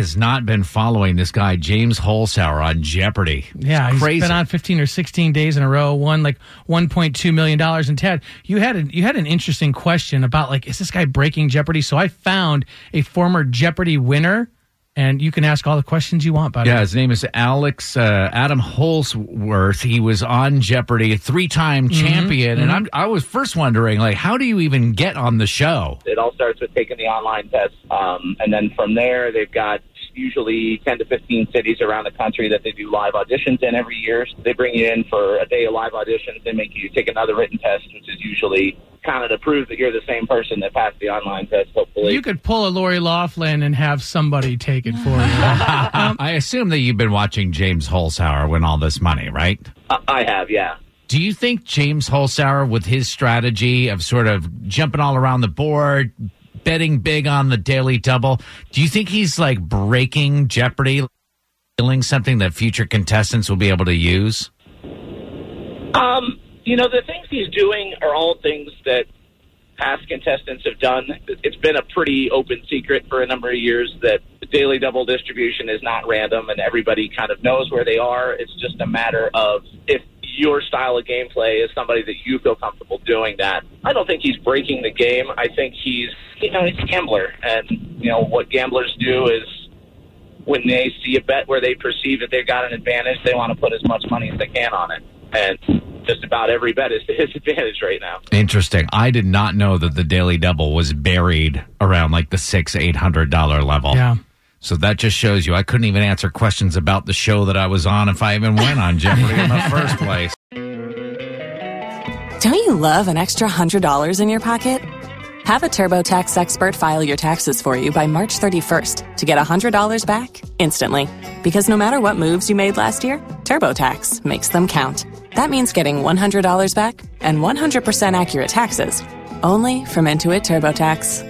Who has not been following this guy, James Holzhauer, on Jeopardy? Yeah, It's he's crazy. been on 15 or 16 days in a row, won like 1.2 million dollars. And Ted, you had a, you had an interesting question about like, is this guy breaking Jeopardy? So I found a former Jeopardy winner, and you can ask all the questions you want. About Yeah, it. his name is Alex uh, Adam Holsworth. He was on Jeopardy, a three-time Mm-hmm. champion, and I'm, I was first wondering, like, how do you even get on the show? It all starts with taking the online test. Um, and then from there, they've got usually 10 to 15 cities around the country that they do live auditions in every year. So they bring you in for a day of live auditions. They make you take another written test, which is usually kind of to prove that you're the same person that passed the online test, hopefully. You could pull a Lori Loughlin and have somebody take it for you. Um, I assume that you've been watching James Holzhauer win all this money, right? I I have, yeah. Do you think James Holzhauer, with his strategy of sort of jumping all around the board, betting big on the daily double, do you think he's like breaking Jeopardy, stealing something that future contestants will be able to use? Um, you know, the things he's doing are all things that past contestants have done. It's been a pretty open secret for a number of years that the daily double distribution is not random and everybody kind of knows where they are. It's just a matter of if your style of gameplay is somebody that you feel comfortable doing that. I don't think he's breaking the game. I think he's, you know, he's a gambler. And, you know, what gamblers do is when they see a bet where they perceive that they've got an advantage, they want to put as much money as they can on it. And just about every bet is to his advantage right now. Interesting. I did not know that the daily double was buried around like the six, eight hundred dollar level. yeah. So that just shows you I couldn't even answer questions about the show that I was on if I even went on Jeopardy in the first place. Don't you love an extra $100 in your pocket? Have a TurboTax expert file your taxes for you by March 31st to get $100 back instantly. Because no matter what moves you made last year, TurboTax makes them count. That means getting $100 back and 100% accurate taxes only from Intuit TurboTax.